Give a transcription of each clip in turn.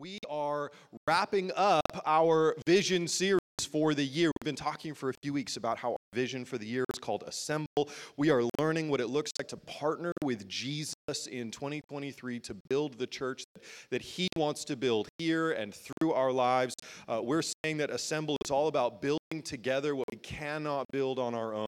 we are wrapping up our vision series for the year. We've been talking for a few weeks about how our vision for the year is called Assemble. We are learning what it looks like to partner with Jesus in 2023 to build the church that He wants to build here and through our lives. Uh, we're saying that Assemble is all about building together what we cannot build on our own.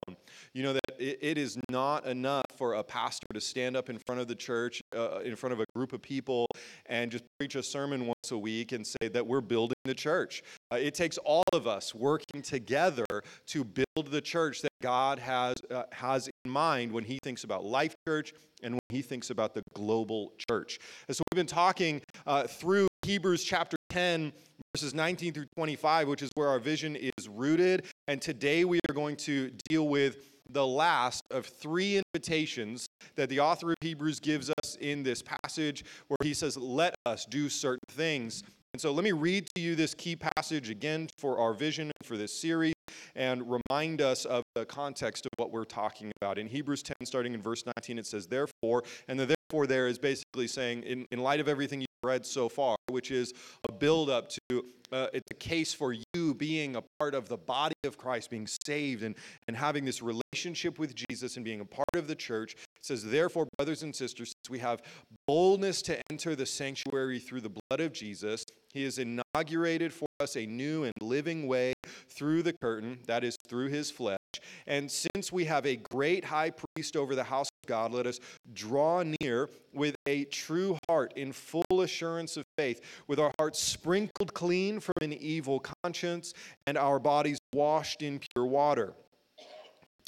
You know, that it, it is not enough for a pastor to stand up in front of the church, uh, in front of a group of people, and just preach a sermon once a week and say that we're building the church. Uh, it takes all of us working together to build the church that God has, uh, has in mind when He thinks about Life Church and when He thinks about the global church. And so we've been talking uh, through Hebrews chapter 10 verses 19 through 25, which is where our vision is rooted. And today we are going to deal with the last of three invitations that the author of Hebrews gives us in this passage, where he says, Let us do certain things. And so let me read to you this key passage again for our vision for this series and remind us of the context of what we're talking about. In Hebrews 10, starting in verse 19, it says, Therefore, and the therefore there is basically saying, in, in light of everything you've read so far, which is a build up to uh, it's a case for you being a part of the body of Christ, being saved and, and having this relationship with Jesus and being a part of the church. It says, Therefore, brothers and sisters, since we have boldness to enter the sanctuary through the blood of Jesus, he has inaugurated for us a new and living way through the curtain, that is, through his flesh. And since we have a great high priest over the house of God, let us draw near with a true heart in full assurance of faith, with our hearts sprinkled clean from an evil conscience and our bodies washed in pure water.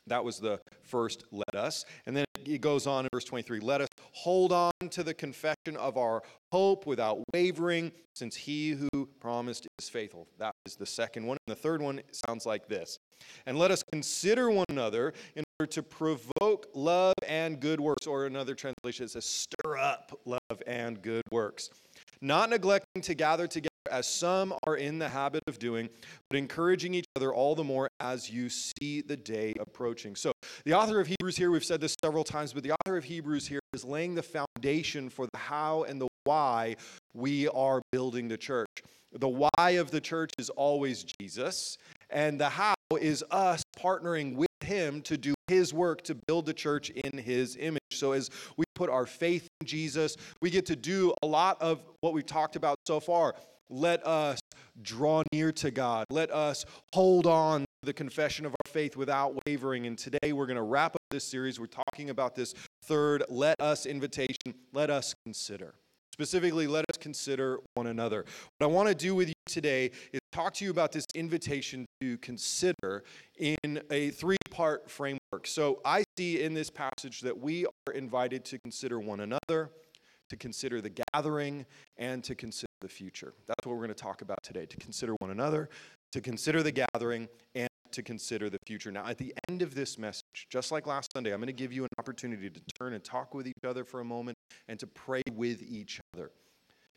That was the first let us. And then it goes on in verse 23 let us hold on to the confession of our hope without wavering, since he who promised is faithful. That is the second one. And the third one sounds like this And let us consider one another in order to provoke love and good works, or another translation says, stir up love and good works. Not neglecting to gather together as some are in the habit of doing, but encouraging each other all the more as you see the day approaching. So, the author of Hebrews here, we've said this several times, but the author of Hebrews here is laying the foundation for the how and the why we are building the church. The why of the church is always Jesus, and the how is us partnering with him to do his work to build the church in his image. So, as we put our faith in Jesus, we get to do a lot of what we've talked about so far let us draw near to God. Let us hold on to the confession of our faith without wavering. And today we're going to wrap up this series. We're talking about this third let us invitation. Let us consider. Specifically, let us consider one another. What I want to do with you today is talk to you about this invitation to consider in a three part framework. So I see in this passage that we are invited to consider one another, to consider the gathering, and to consider the future. That's what we're going to talk about today to consider one another, to consider the gathering, and to consider the future. Now, at the end of this message, just like last Sunday, I'm going to give you an opportunity to turn and talk with each other for a moment and to pray with each other.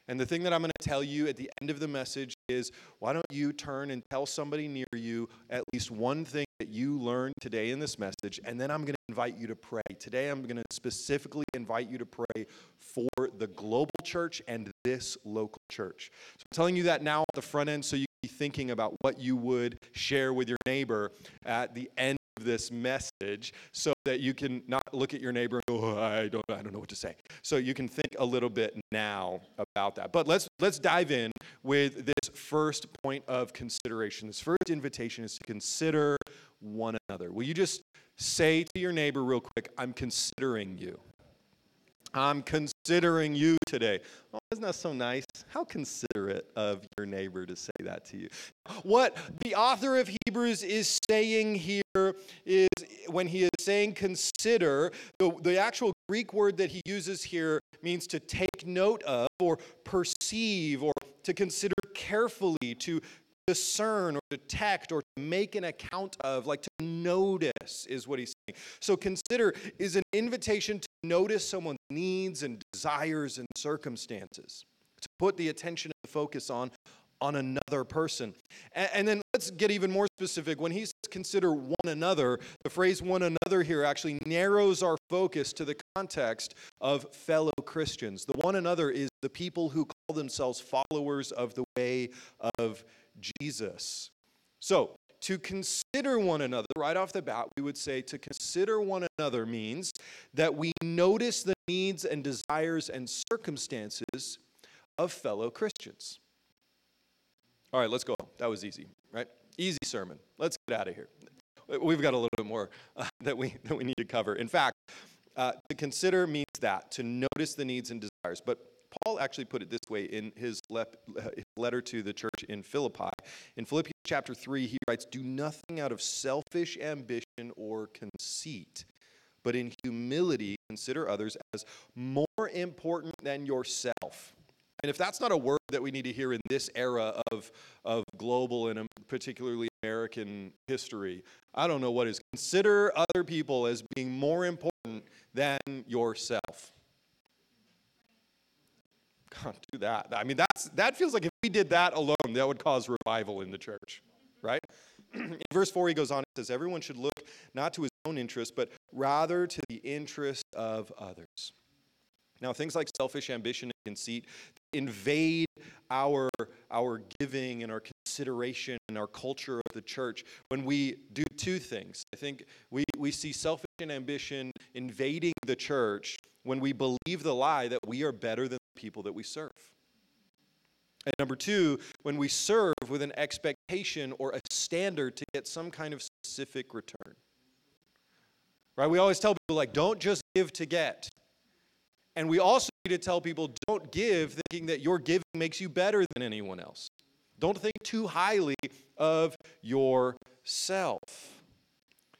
And the thing that I'm going to tell you at the end of the message is why don't you turn and tell somebody near you at least one thing that you learned today in this message, and then I'm going to invite you to pray. Today, I'm going to specifically invite you to pray for the global church and this local church. So I'm telling you that now at the front end so you can be thinking about what you would share with your neighbor at the end of this message so that you can not look at your neighbor and go, oh, I don't, I don't know what to say. So you can think a little bit now about that. But let's, let's dive in with this first point of consideration. This first invitation is to consider one another. Will you just say to your neighbor real quick, I'm considering you? I'm considering you today. Oh, isn't that so nice? How considerate of your neighbor to say that to you. What the author of Hebrews is saying here is when he is saying consider, the, the actual Greek word that he uses here means to take note of or perceive or to consider carefully, to discern or detect or make an account of, like to notice, is what he's saying. So, consider is an invitation to notice someone's needs and desires and circumstances, to put the attention and focus on on another person. And, and, then let's get even more specific. When he says consider one another, the phrase one another here actually narrows our focus to the context of fellow Christians. The one another is the people who call themselves followers of the way of Jesus. So, to consider one another, right off the bat, we would say to consider one another means that we notice the needs and desires and circumstances of fellow Christians. All right, let's go. That was easy, right? Easy sermon. Let's get out of here. We've got a little bit more uh, that, we, that we need to cover. In fact, uh, to consider means that, to notice the needs and desires. But Paul actually put it this way in his, le- his letter to the church in Philippi. In Philippians chapter 3, he writes, Do nothing out of selfish ambition or conceit, but in humility consider others as more important than yourself. And if that's not a word that we need to hear in this era of, of global and um, particularly American history, I don't know what is. Consider other people as being more important than yourself. Do that. I mean, that's, that feels like if we did that alone, that would cause revival in the church, right? in verse 4, he goes on, he says, Everyone should look not to his own interest, but rather to the interest of others. Now, things like selfish ambition and conceit invade our, our giving and our consideration and our culture of the church when we do two things. I think we, we see selfish ambition invading the church when we believe the lie that we are better than people that we serve. And number two, when we serve with an expectation or a standard to get some kind of specific return. Right? We always tell people, like, don't just give to get. And we also need to tell people don't give thinking that your giving makes you better than anyone else. Don't think too highly of yourself.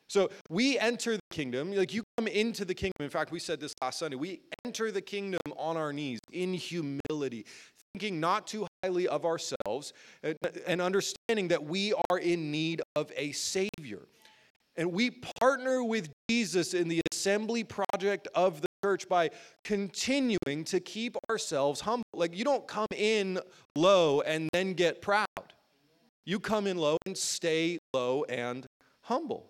So we enter the kingdom, like you come into the kingdom. In fact, we said this last Sunday. We enter the kingdom on our knees in humility, thinking not too highly of ourselves and understanding that we are in need of a Savior. And we partner with Jesus in the assembly project of the church by continuing to keep ourselves humble. Like, you don't come in low and then get proud. You come in low and stay low and humble.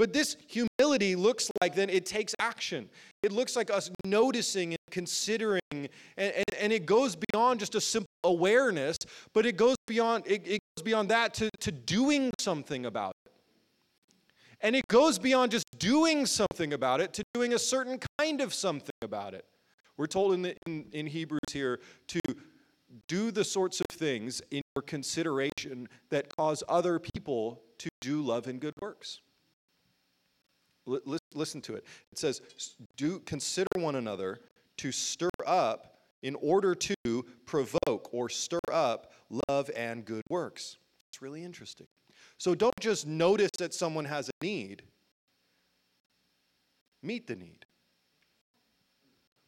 But this humility looks like then it takes action. It looks like us noticing and considering, and, and, and it goes beyond just a simple awareness, but it goes beyond it, it goes beyond that to, to doing something about it. And it goes beyond just doing something about it to doing a certain kind of something about it. We're told in, the, in, in Hebrews here to do the sorts of things in your consideration that cause other people to do love and good works. L- listen to it. It says, do consider one another to stir up in order to provoke or stir up love and good works. It's really interesting. So don't just notice that someone has a need, meet the need.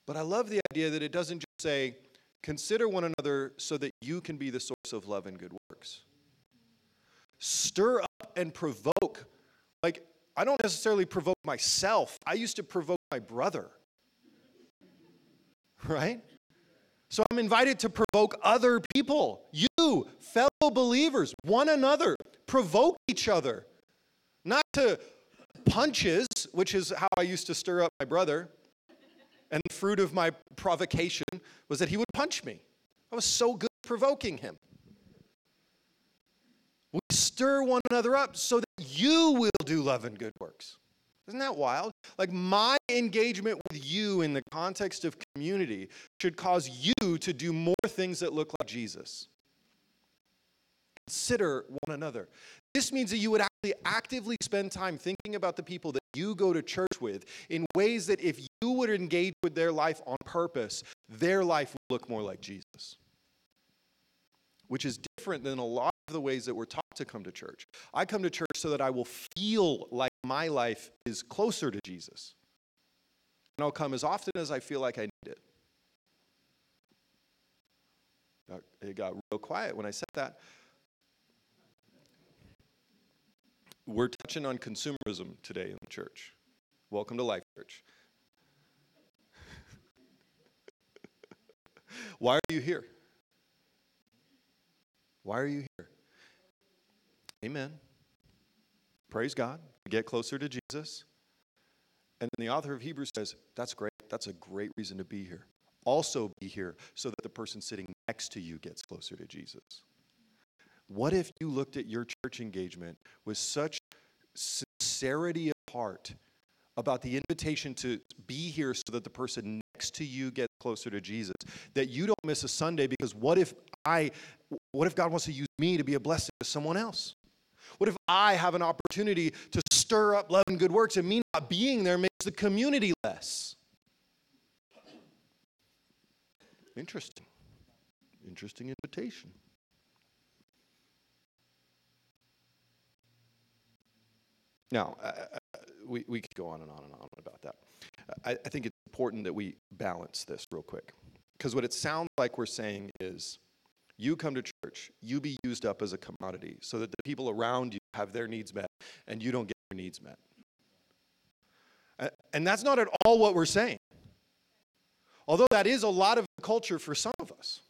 But I love the idea that it doesn't just say, consider one another so that you can be the source of love and good works. Stir up and provoke. Like, I don't necessarily provoke myself, I used to provoke my brother. Right? So I'm invited to provoke other people, you, fellow believers, one another. Provoke each other. Not to punches, which is how I used to stir up my brother. And the fruit of my provocation was that he would punch me. I was so good provoking him. We stir one another up so that you will do love and good works. Isn't that wild? Like my engagement with you in the context of community should cause you to do more things that look like Jesus. Consider one another. This means that you would actually actively spend time thinking about the people that you go to church with in ways that if you would engage with their life on purpose, their life would look more like Jesus. Which is different than a lot the ways that we're taught to come to church. I come to church so that I will feel like my life is closer to Jesus. And I'll come as often as I feel like I need it. It got real quiet when I said that. We're touching on consumerism today in the church. Welcome to Life Church. Why are you here? Why are you here? Amen. Praise God. Get closer to Jesus. And then the author of Hebrews says, That's great. That's a great reason to be here. Also, be here so that the person sitting next to you gets closer to Jesus. What if you looked at your church engagement with such sincerity of heart about the invitation to be here so that the person next to you gets closer to Jesus that you don't miss a Sunday because what if I what if God wants to use me to be a blessing to someone else? What if I have an opportunity to stir up love and good works and me not being there makes the community less? Interesting. Interesting invitation. Now, uh, uh, we, we could go on and on and on about that. I, I think it's important that we balance this real quick. Because what it sounds like we're saying is you come to church, you be used up as a commodity so that the people around you have their needs met and you don't get your needs met. And that's not at all what we're saying. Although that is a lot of culture for some of us.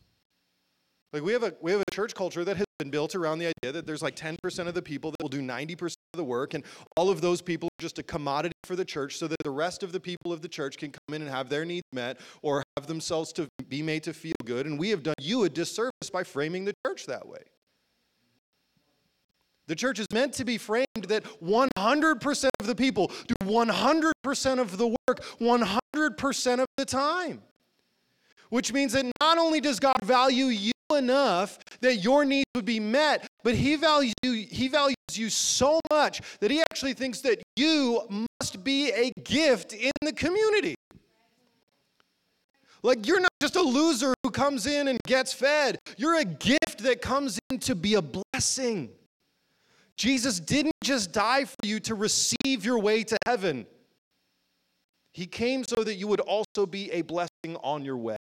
Like we have a we have a church culture that has been built around the idea that there's like 10% of the people that will do 90% of the work and all of those people are just a commodity for the church so that the rest of the people of the church can come in and have their needs met or have themselves to be made to feel good and we have done you a disservice by framing the church that way. The church is meant to be framed that 100% of the people do 100% of the work 100% of the time. Which means that not only does God value you enough that your needs would be met, but he values you, he values you so much that he actually thinks that you must be a gift in the community. Like you're not just a loser who comes in and gets fed. You're a gift that comes in to be a blessing. Jesus didn't just die for you to receive your way to heaven. He came so that you would also be a blessing on your way.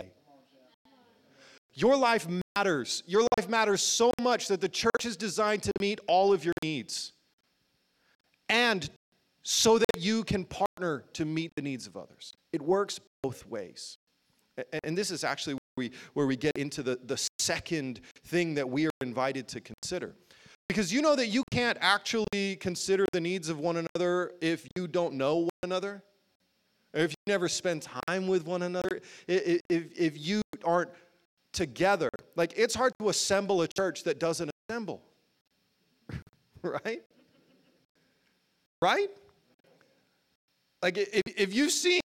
Your life matters. Your life matters so much that the church is designed to meet all of your needs. And so that you can partner to meet the needs of others. It works both ways. And this is actually where we, where we get into the, the second thing that we are invited to consider. Because you know that you can't actually consider the needs of one another if you don't know one another, or if you never spend time with one another, if, if you aren't together. Like, it's hard to assemble a church that doesn't assemble, right? Right? Like, if, if you've seen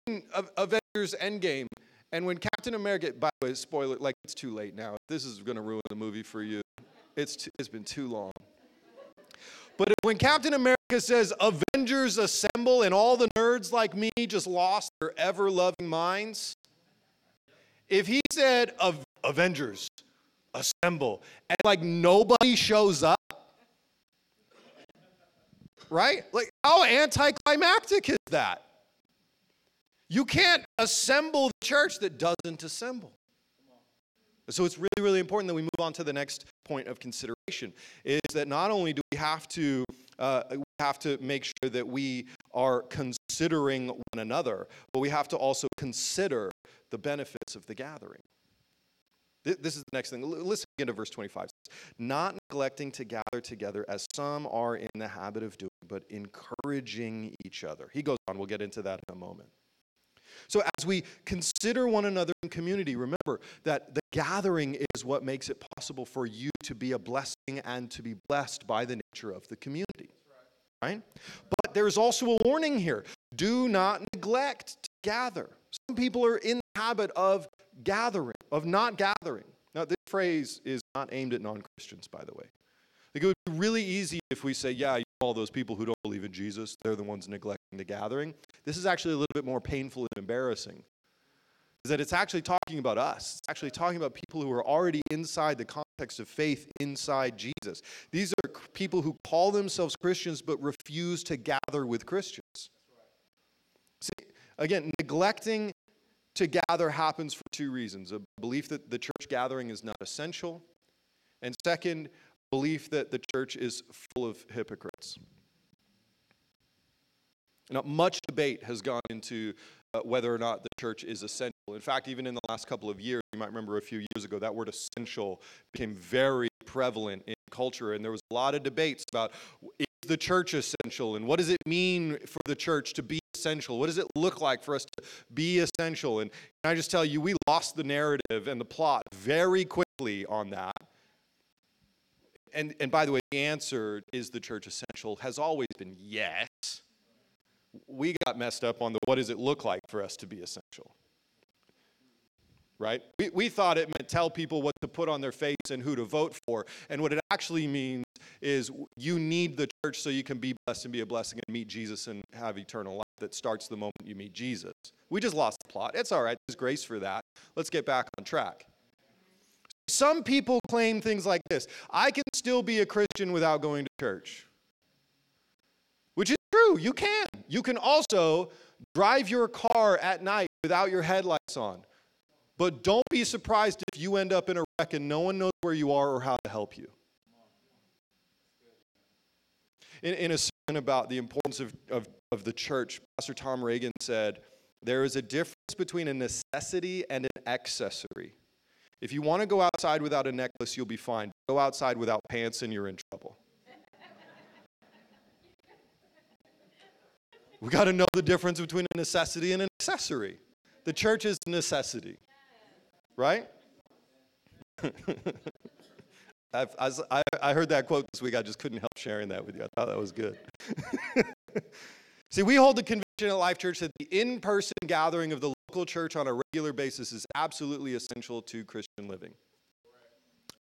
Avengers Endgame, and when Captain America, by the way, spoiler, like, it's too late now. This is going to ruin the movie for you. It's, too, it's been too long. But when Captain America says, Avengers assemble, and all the nerds like me just lost their ever loving minds, if he said, Avengers assemble, and like nobody shows up, right? Like, how anticlimactic is that? You can't assemble the church that doesn't assemble. So it's really, really important that we move on to the next point of consideration. Is that not only do we have to uh, we have to make sure that we are considering one another, but we have to also consider the benefits of the gathering. This is the next thing. Listen again to verse 25. Not neglecting to gather together as some are in the habit of doing, but encouraging each other. He goes on, we'll get into that in a moment. So, as we consider one another in community, remember that the gathering is what makes it possible for you to be a blessing and to be blessed by the nature of the community. Right? But there's also a warning here do not neglect to gather. Some people are in the habit of gathering, of not gathering. Now, this phrase is not aimed at non Christians, by the way. Like it would be really easy if we say, yeah, all those people who don't believe in Jesus, they're the ones neglecting the gathering. This is actually a little bit more painful and embarrassing. Is that it's actually talking about us. It's actually talking about people who are already inside the context of faith inside Jesus. These are people who call themselves Christians but refuse to gather with Christians. See, again, neglecting to gather happens for two reasons a belief that the church gathering is not essential, and second, belief that the church is full of hypocrites. Now, much debate has gone into uh, whether or not the church is essential. In fact, even in the last couple of years, you might remember a few years ago, that word essential became very prevalent in culture, and there was a lot of debates about is the church essential? And what does it mean for the church to be essential? What does it look like for us to be essential? And can I just tell you, we lost the narrative and the plot very quickly on that. And, and by the way, the answer is the church essential has always been yes. We got messed up on the what does it look like for us to be essential right? We, we thought it meant tell people what to put on their face and who to vote for. And what it actually means is you need the church so you can be blessed and be a blessing and meet Jesus and have eternal life that starts the moment you meet Jesus. We just lost the plot. It's all right. There's grace for that. Let's get back on track. Some people claim things like this I can still be a Christian without going to church. True. You can. You can also drive your car at night without your headlights on. But don't be surprised if you end up in a wreck and no one knows where you are or how to help you. In, in a sermon about the importance of, of, of the church, Pastor Tom Reagan said, There is a difference between a necessity and an accessory. If you want to go outside without a necklace, you'll be fine. Go outside without pants and you're in trouble. We got to know the difference between a necessity and an accessory. The church is a necessity right? I, I heard that quote this week. I just couldn't help sharing that with you. I thought that was good. See, we hold the conviction at Life Church that the in person gathering of the local church on a regular basis is absolutely essential to Christian living.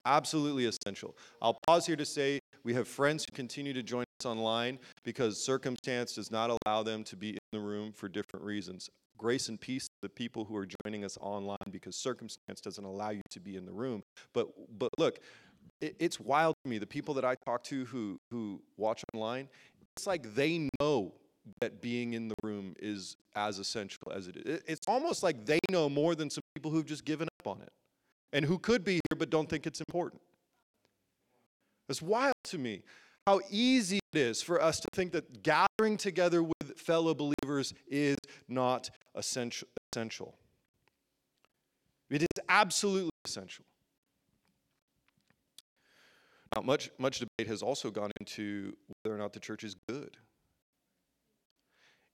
Absolutely essential. I'll pause here to say we have friends who continue to join online because circumstance does not allow them to be in the room for different reasons grace and peace to the people who are joining us online because circumstance doesn't allow you to be in the room. But but look, it, it's wild to me. The people that I talk to who who watch online, it's like they know that being in the room is as essential as it is. It's almost like they know more than some people who've just given up on it and who could be here but don't think it's important. It's wild to me how easy it is for us to think that gathering together with fellow believers is not essential. It is absolutely essential. Now, much, much debate has also gone into whether or not the church is good.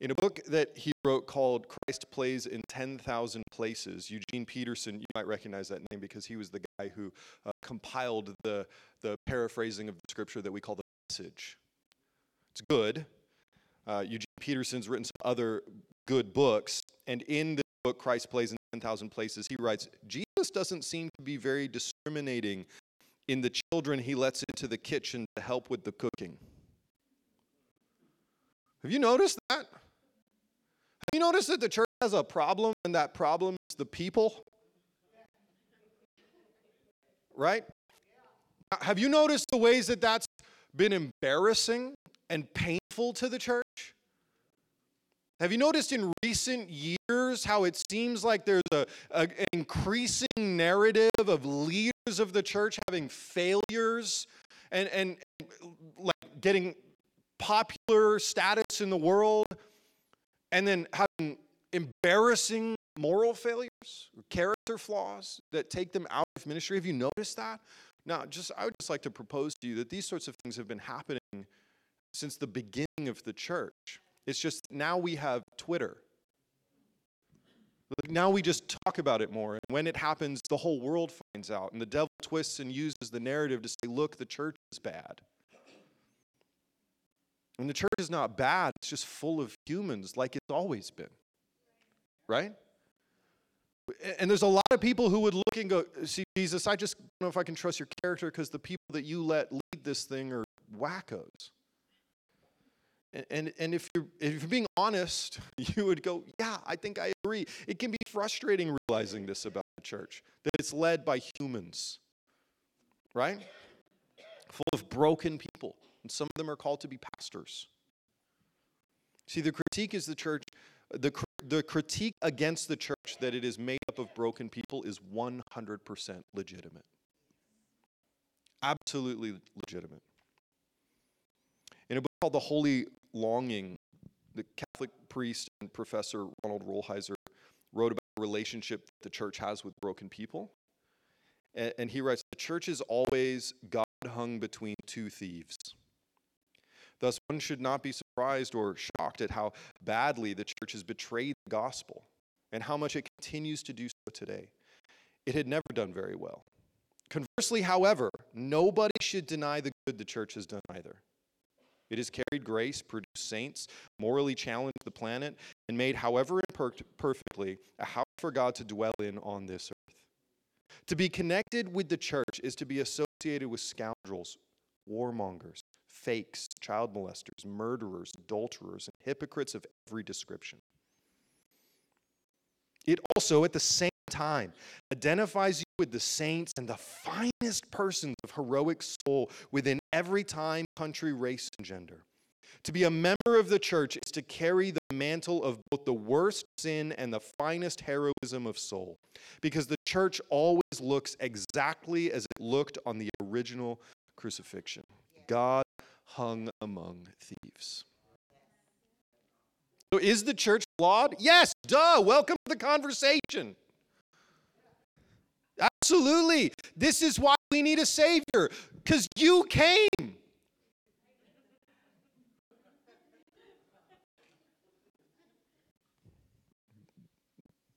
In a book that he wrote called Christ Plays in 10,000 Places, Eugene Peterson, you might recognize that name because he was the guy who uh, compiled the, the paraphrasing of the scripture that we call the message. It's good. Uh, Eugene Peterson's written some other good books, and in the book, Christ Plays in 10,000 Places, he writes Jesus doesn't seem to be very discriminating in the children he lets into the kitchen to help with the cooking. Have you noticed that? Have you noticed that the church has a problem, and that problem is the people? Right? Have you noticed the ways that that's been embarrassing and painful to the church? Have you noticed in recent years how it seems like there's a, a, an increasing narrative of leaders of the church having failures and, and like getting popular status in the world and then having embarrassing moral failures character flaws that take them out of ministry? Have you noticed that? Now, just I would just like to propose to you that these sorts of things have been happening since the beginning of the church. It's just now we have Twitter. Now we just talk about it more. And when it happens, the whole world finds out. And the devil twists and uses the narrative to say, look, the church is bad. And the church is not bad, it's just full of humans like it's always been. Right? And there's a lot of people who would look and go, See, Jesus, I just don't know if I can trust your character because the people that you let lead this thing are wackos. And, and, and if, you're, if you're being honest, you would go, Yeah, I think I agree. It can be frustrating realizing this about the church, that it's led by humans, right? Full of broken people. And some of them are called to be pastors. See, the critique is the church the, the critique against the church that it is made up of broken people is 100% legitimate. Absolutely legitimate. In a book called The Holy Longing, the Catholic priest and professor Ronald Rolheiser wrote about the relationship that the church has with broken people. And, and he writes The church is always God hung between two thieves. Thus, one should not be surprised or shocked at how badly the church has betrayed the gospel and how much it continues to do so today. It had never done very well. Conversely, however, nobody should deny the good the church has done either. It has carried grace, produced saints, morally challenged the planet, and made, however imperfectly, a house for God to dwell in on this earth. To be connected with the church is to be associated with scoundrels, warmongers, fakes, child molesters, murderers, adulterers, and hypocrites of every description. It also, at the same time, identifies you with the saints and the finest persons of heroic soul within every time, country, race, and gender. To be a member of the church is to carry the mantle of both the worst sin and the finest heroism of soul, because the church always looks exactly as it looked on the original crucifixion. God hung among thieves. So is the church flawed? Yes, duh. Welcome to the conversation. Absolutely. This is why we need a Savior, because you came.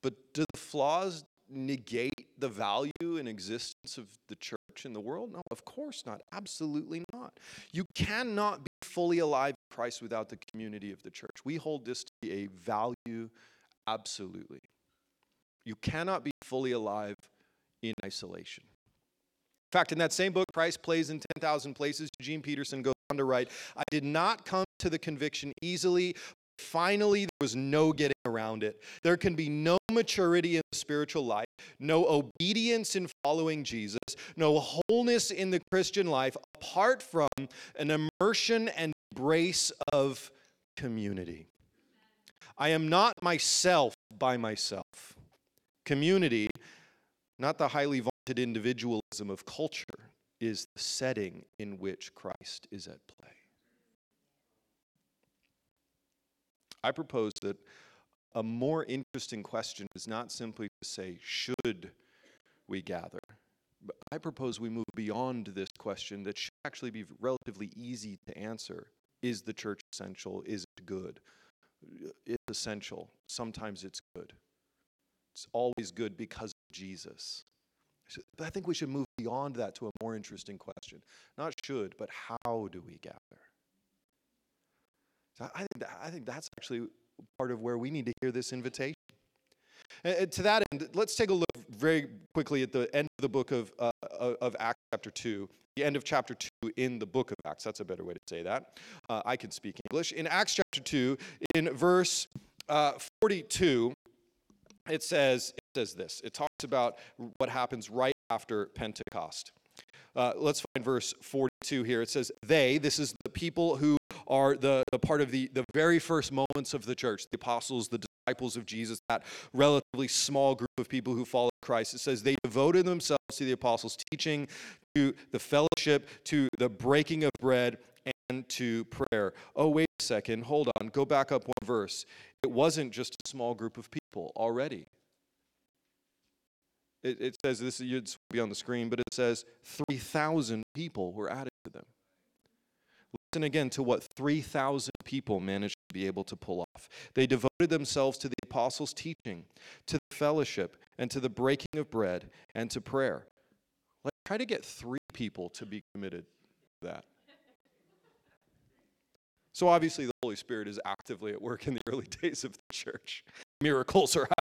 But do the flaws negate the value and existence of the church in the world? No, of course not. Absolutely not. You cannot be fully alive in Christ without the community of the church. We hold this to be a value absolutely. You cannot be fully alive in isolation. In fact, in that same book, Christ Plays in 10,000 Places, Eugene Peterson goes on to write I did not come to the conviction easily. Finally, there was no getting around it. There can be no maturity in the spiritual life, no obedience in following Jesus, no wholeness in the Christian life apart from an immersion and embrace of community. I am not myself by myself. Community not the highly vaunted individualism of culture, is the setting in which Christ is at play. I propose that a more interesting question is not simply to say, should we gather? But I propose we move beyond this question that should actually be relatively easy to answer. Is the church essential? Is it good? It's essential. Sometimes it's good. It's always good because of Jesus. But I think we should move beyond that to a more interesting question. Not should, but how do we gather? So I think, that, I think that's actually part of where we need to hear this invitation. And to that end, let's take a look very quickly at the end of the book of, uh, of Acts chapter 2. The end of chapter 2 in the book of Acts. That's a better way to say that. Uh, I can speak English. In Acts chapter 2, in verse uh, 42, it says, it says this. It talks about what happens right after Pentecost. Uh, let's find verse 42 here. It says, They, this is the people who are the, the part of the, the very first moments of the church, the apostles, the disciples of Jesus, that relatively small group of people who followed Christ. It says, They devoted themselves to the apostles' teaching, to the fellowship, to the breaking of bread, and to prayer. Oh, wait a second. Hold on. Go back up one verse. It wasn't just a small group of people already. It, it says this, you'd be on the screen, but it says 3,000 people were added to them. Listen again to what 3,000 people managed to be able to pull off. They devoted themselves to the apostles' teaching, to the fellowship, and to the breaking of bread, and to prayer. Let's try to get three people to be committed to that. So obviously, the Holy Spirit is actively at work in the early days of the church. Miracles are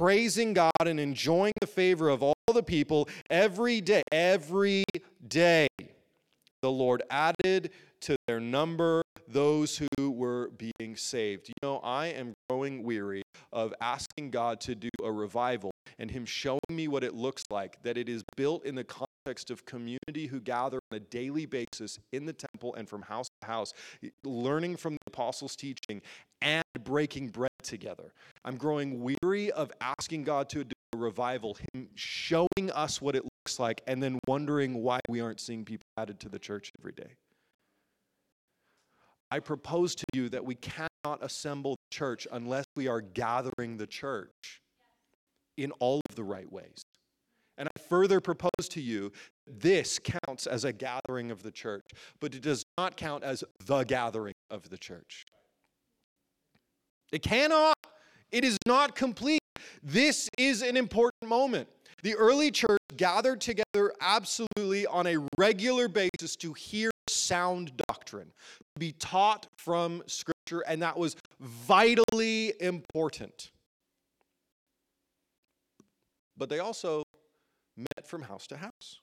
praising God and enjoying the favor of all the people every day. Every day, the Lord added to their number those who were being saved. You know, I am growing weary of asking God to do a revival and Him showing me what it looks like, that it is built in the context of community who gather on a daily basis in the temple and from house to house, learning from the apostles' teaching and breaking bread together. I'm growing weary of asking God to do a revival, Him showing us what it looks like, and then wondering why we aren't seeing people added to the church every day. I propose to you that we cannot assemble the church unless we are gathering the church in all of the right ways. And I further propose to you this counts as a gathering of the church, but it does not count as the gathering of the church. It cannot. It is not complete. This is an important moment. The early church gathered together absolutely on a regular basis to hear sound doctrine, to be taught from Scripture, and that was vitally important. But they also met from house to house.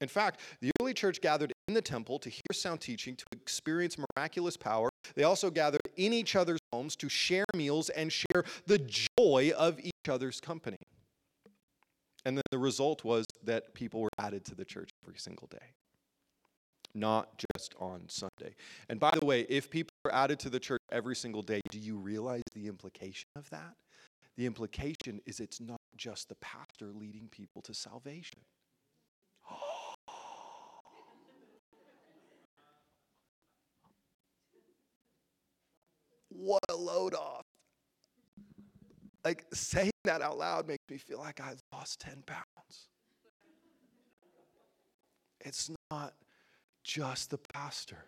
In fact, the early church gathered in the temple to hear sound teaching, to experience miraculous power. They also gathered in each other's homes to share meals and share the joy of each other's company. And then the result was that people were added to the church every single day, not just on Sunday. And by the way, if people are added to the church every single day, do you realize the implication of that? The implication is it's not just the pastor leading people to salvation. what a load off. Like saying that out loud makes me feel like I've lost 10 pounds. It's not just the pastor.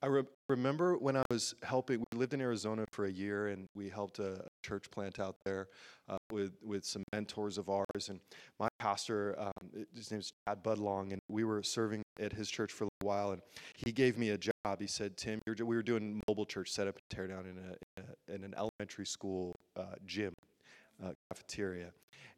I re- remember when I was helping, we lived in Arizona for a year and we helped a church plant out there uh, with, with some mentors of ours. And my pastor, um, his name's Chad Budlong, and we were serving at his church for a little while. And he gave me a job. He said, Tim, we were doing mobile church setup and teardown in, a, in, a, in an elementary school uh, gym, uh, cafeteria.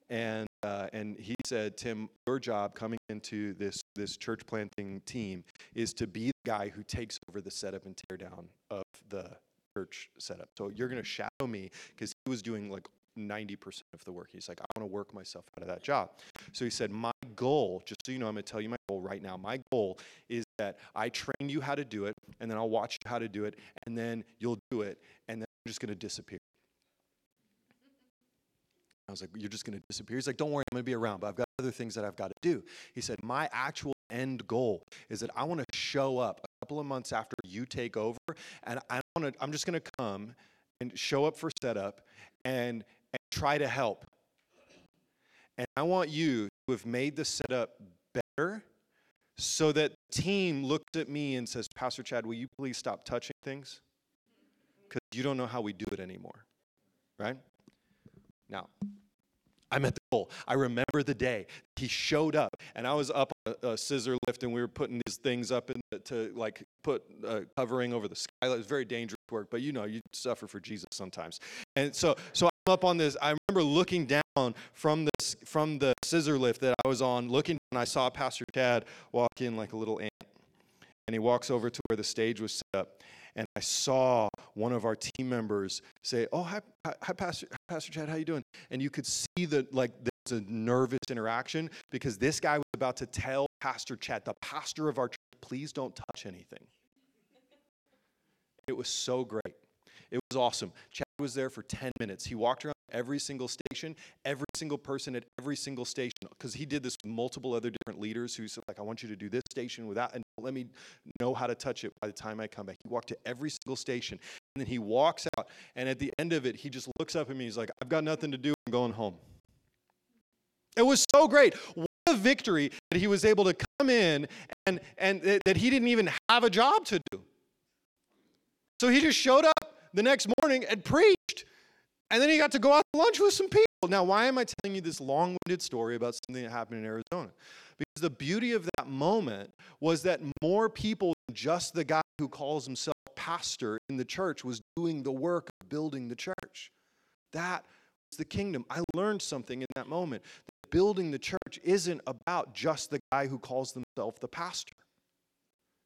And, uh, and he said, Tim, your job coming into this, this church planting team is to be the guy who takes over the setup and tear down of the church setup. So you're going to shadow me because he was doing like 90% of the work. He's like, I want to work myself out of that job. So he said, My goal, just so you know, I'm going to tell you my goal right now. My goal is that I train you how to do it, and then I'll watch you how to do it, and then you'll do it, and then I'm just going to disappear. I was like, You're just going to disappear? He's like, Don't worry, I'm going to be around, but I've got other things that I've got to do. He said, My actual end goal is that I want to show up a couple of months after you take over, and I want to, I'm just going to come and show up for setup and, and try to help. And I want you to have made the setup better so that the team looks at me and says, Pastor Chad, will you please stop touching things? Because you don't know how we do it anymore. Right? Now, I'm at the goal. I remember the day he showed up, and I was up on a, a scissor lift, and we were putting these things up in the, to like put uh, covering over the skylight. It was very dangerous work, but you know, you suffer for Jesus sometimes. And so, so I'm up on this. I remember looking down from this from the scissor lift that I was on, looking, and I saw Pastor Chad walk in like a little ant, and he walks over to where the stage was set up, and I saw one of our team members say, "Oh, hi, hi, Pastor, Pastor Chad, how you doing?" And you could see that like there's a nervous interaction because this guy was about to tell Pastor Chad, the pastor of our church, "Please don't touch anything." It was so great. It was awesome. Chad was there for 10 minutes. He walked around every single station, every single person at every single station, because he did this with multiple other different leaders who said, like, I want you to do this station without, and let me know how to touch it by the time I come back. He walked to every single station, and then he walks out, and at the end of it, he just looks up at me. He's like, I've got nothing to do. I'm going home. It was so great. What a victory that he was able to come in and, and that he didn't even have a job to do. So he just showed up the next morning and preached. And then he got to go out to lunch with some people. Now, why am I telling you this long winded story about something that happened in Arizona? Because the beauty of that moment was that more people than just the guy who calls himself pastor in the church was doing the work of building the church. That was the kingdom. I learned something in that moment. That building the church isn't about just the guy who calls himself the pastor.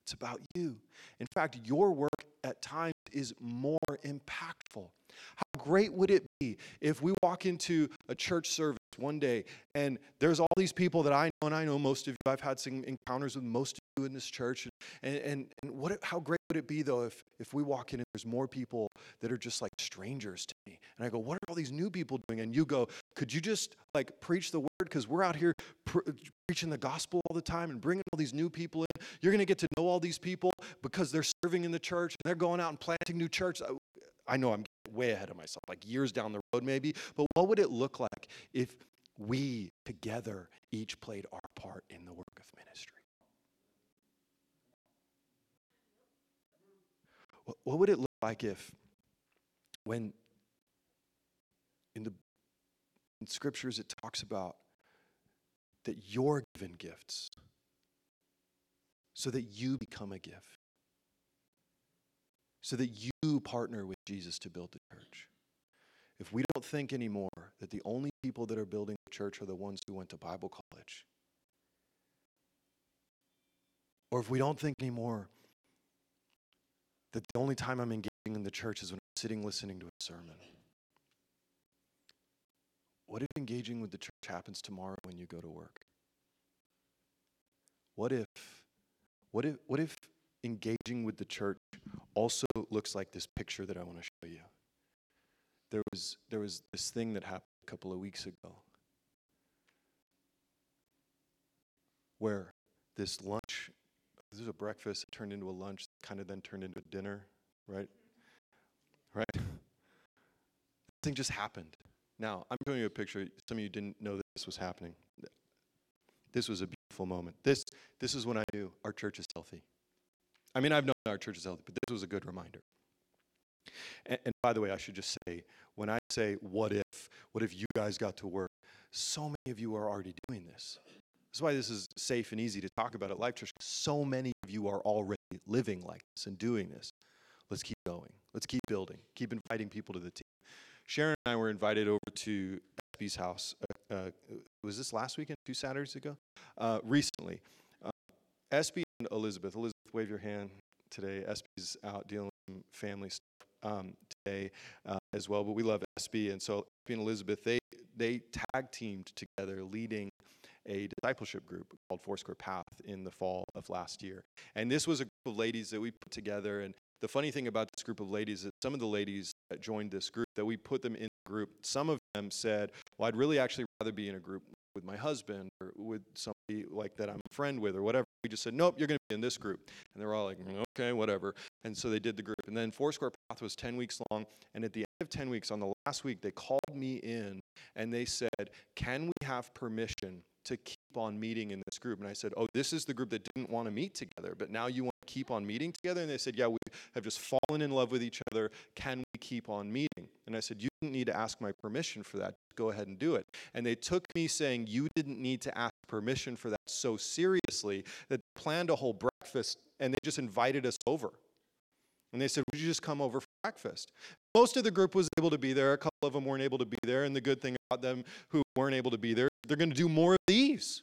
It's about you. In fact, your work at times is more impactful. How great would it be if we walk into a church service one day and there's all these people that I know, and I know most of you, I've had some encounters with most of you in this church. And, and, and what, how great would it be, though, if, if we walk in and there's more people that are just like strangers to me? And I go, What are all these new people doing? And you go, Could you just like preach the word? Because we're out here preaching the gospel all the time and bringing all these new people in. You're going to get to know all these people because they're serving in the church and they're going out and planting new church. I know I'm way ahead of myself, like years down the road maybe, but what would it look like if we together each played our part in the work of ministry? What would it look like if, when in the in scriptures it talks about that you're given gifts so that you become a gift? So that you partner with Jesus to build the church. If we don't think anymore that the only people that are building the church are the ones who went to Bible college, or if we don't think anymore that the only time I'm engaging in the church is when I'm sitting listening to a sermon, what if engaging with the church happens tomorrow when you go to work? What if, what if, what if engaging with the church also looks like this picture that I want to show you. There was, there was this thing that happened a couple of weeks ago where this lunch, this was a breakfast, turned into a lunch, kind of then turned into a dinner, right? Right? This thing just happened. Now, I'm showing you a picture. Some of you didn't know that this was happening. This was a beautiful moment. This, this is when I knew our church is healthy. I mean, I've known our church is healthy, but this was a good reminder. And, and, by the way, I should just say, when I say, what if, what if you guys got to work? So many of you are already doing this. That's why this is safe and easy to talk about at Life Church. So many of you are already living like this and doing this. Let's keep going. Let's keep building. Keep inviting people to the team. Sharon and I were invited over to SB's house. Uh, uh, was this last weekend, two Saturdays ago? Uh, recently. Uh, SB Elizabeth. Elizabeth wave your hand today. SB's out dealing with family stuff um, today uh, as well, but we love SB. And so SB and Elizabeth, they, they tag teamed together leading a discipleship group called Foursquare Path in the fall of last year. And this was a group of ladies that we put together. And the funny thing about this group of ladies is that some of the ladies that joined this group, that we put them in the group, some of them said, Well, I'd really actually rather be in a group with my husband or with somebody like that I'm a friend with or whatever. We just said, nope, you're going to be in this group. And they were all like, mm, okay, whatever. And so they did the group. And then Foursquare Path was 10 weeks long. And at the end of 10 weeks, on the last week, they called me in and they said, can we have permission to keep on meeting in this group? And I said, oh, this is the group that didn't want to meet together, but now you want to keep on meeting together? And they said, yeah, we have just fallen in love with each other. Can we keep on meeting? And I said, you didn't need to ask my permission for that. Go ahead and do it. And they took me saying, you didn't need to ask permission for that so seriously that they planned a whole breakfast and they just invited us over. And they said, Would you just come over for breakfast? Most of the group was able to be there. A couple of them weren't able to be there. And the good thing about them who weren't able to be there, they're going to do more of these.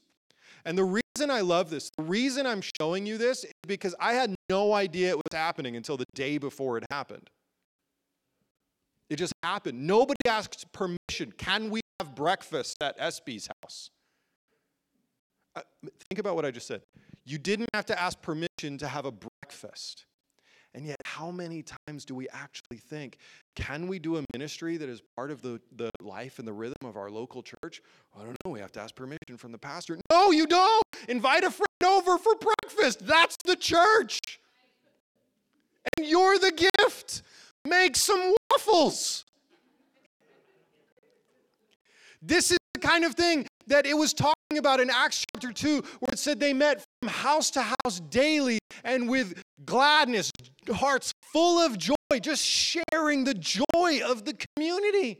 And the reason I love this, the reason I'm showing you this is because I had no idea it was happening until the day before it happened. It just happened. Nobody asked permission. Can we have breakfast at SB's house? Uh, think about what I just said. You didn't have to ask permission to have a breakfast. And yet, how many times do we actually think, can we do a ministry that is part of the, the life and the rhythm of our local church? I don't know. We have to ask permission from the pastor. No, you don't. Invite a friend over for breakfast. That's the church. And you're the gift. Make some waffles. This is the kind of thing that it was talking about in Acts chapter 2, where it said they met from house to house daily and with gladness, hearts full of joy, just sharing the joy of the community.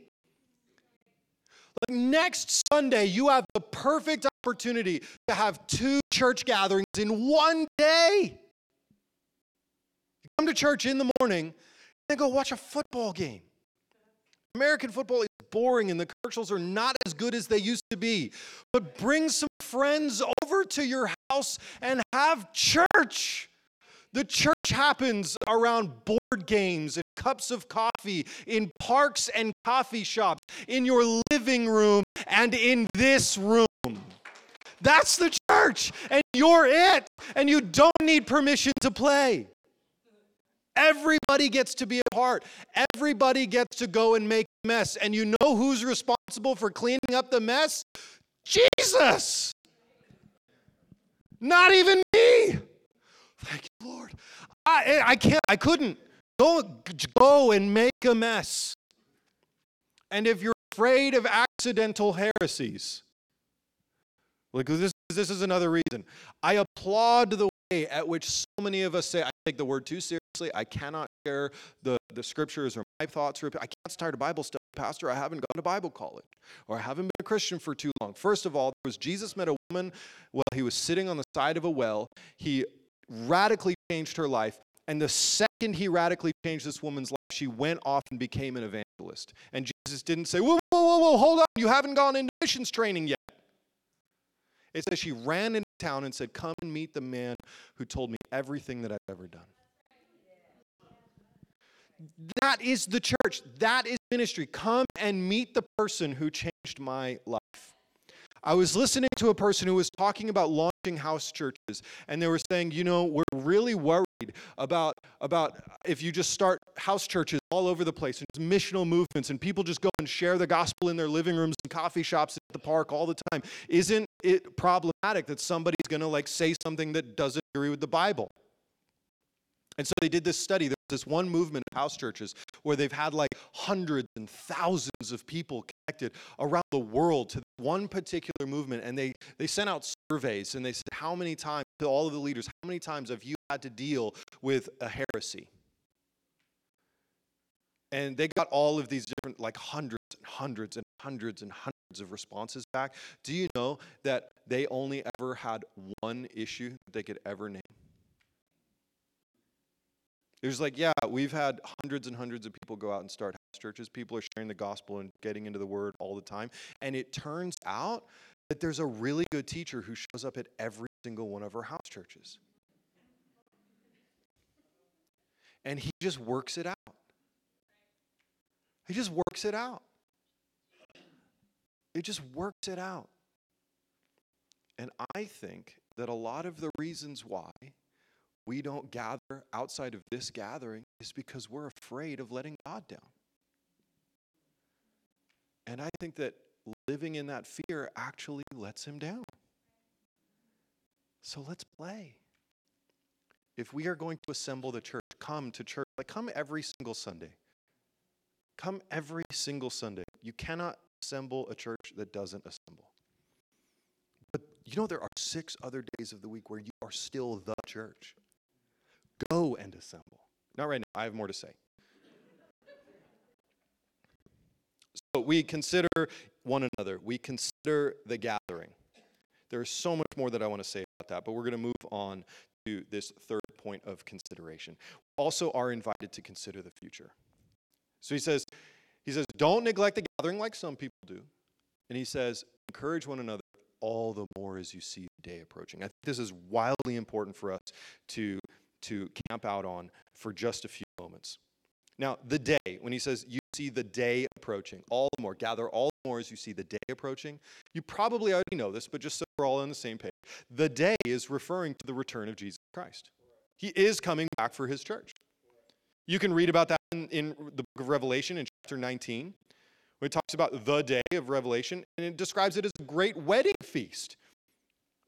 Like next Sunday, you have the perfect opportunity to have two church gatherings in one day. You come to church in the morning and then go watch a football game. American football is boring and the commercials are not as good as they used to be. But bring some friends over to your house and have church. The church happens around board games and cups of coffee, in parks and coffee shops, in your living room, and in this room. That's the church, and you're it, and you don't need permission to play. Everybody gets to be a part. Everybody gets to go and make a mess. And you know who's responsible for cleaning up the mess? Jesus. Not even me. Thank you, Lord. I, I can't, I couldn't. Go, go and make a mess. And if you're afraid of accidental heresies, like this, this is another reason. I applaud the way at which so many of us say, I take the word too seriously. I cannot share the, the scriptures or my thoughts. Or I can't start a Bible study. Pastor, I haven't gone to Bible college or I haven't been a Christian for too long. First of all, there was Jesus met a woman while he was sitting on the side of a well. He radically changed her life. And the second he radically changed this woman's life, she went off and became an evangelist. And Jesus didn't say, Whoa, whoa, whoa, whoa, hold on, you haven't gone into missions training yet. It says she ran into town and said, Come and meet the man who told me everything that I've ever done. That is the church. That is ministry. Come and meet the person who changed my life. I was listening to a person who was talking about launching house churches, and they were saying, you know, we're really worried about, about if you just start house churches all over the place and missional movements, and people just go and share the gospel in their living rooms and coffee shops at the park all the time. Isn't it problematic that somebody's going to like say something that doesn't agree with the Bible? And so they did this study. There's this one movement of house churches where they've had like hundreds and thousands of people connected around the world to one particular movement. And they, they sent out surveys and they said, How many times, to all of the leaders, how many times have you had to deal with a heresy? And they got all of these different, like hundreds and hundreds and hundreds and hundreds of responses back. Do you know that they only ever had one issue that they could ever name? It was like, yeah, we've had hundreds and hundreds of people go out and start house churches. People are sharing the gospel and getting into the word all the time. And it turns out that there's a really good teacher who shows up at every single one of our house churches. And he just works it out. He just works it out. It just works it out. And I think that a lot of the reasons why we don't gather outside of this gathering is because we're afraid of letting God down. And I think that living in that fear actually lets him down. So let's play. If we are going to assemble the church, come to church. Like come every single Sunday. Come every single Sunday. You cannot assemble a church that doesn't assemble. But you know, there are six other days of the week where you are still the church. Go and assemble. Not right now, I have more to say. So we consider one another, we consider the gathering. There's so much more that I want to say about that, but we're going to move on to this third point of consideration. We also are invited to consider the future. So he says, he says, don't neglect the gathering like some people do. And he says, encourage one another all the more as you see the day approaching. I think this is wildly important for us to to camp out on for just a few moments. Now, the day, when he says you see the day approaching, all the more, gather all the more as you see the day approaching, you probably already know this, but just so we're all on the same page, the day is referring to the return of Jesus Christ. He is coming back for his church. You can read about that in, in the book of Revelation in chapter 19, where it talks about the day of Revelation, and it describes it as a great wedding feast.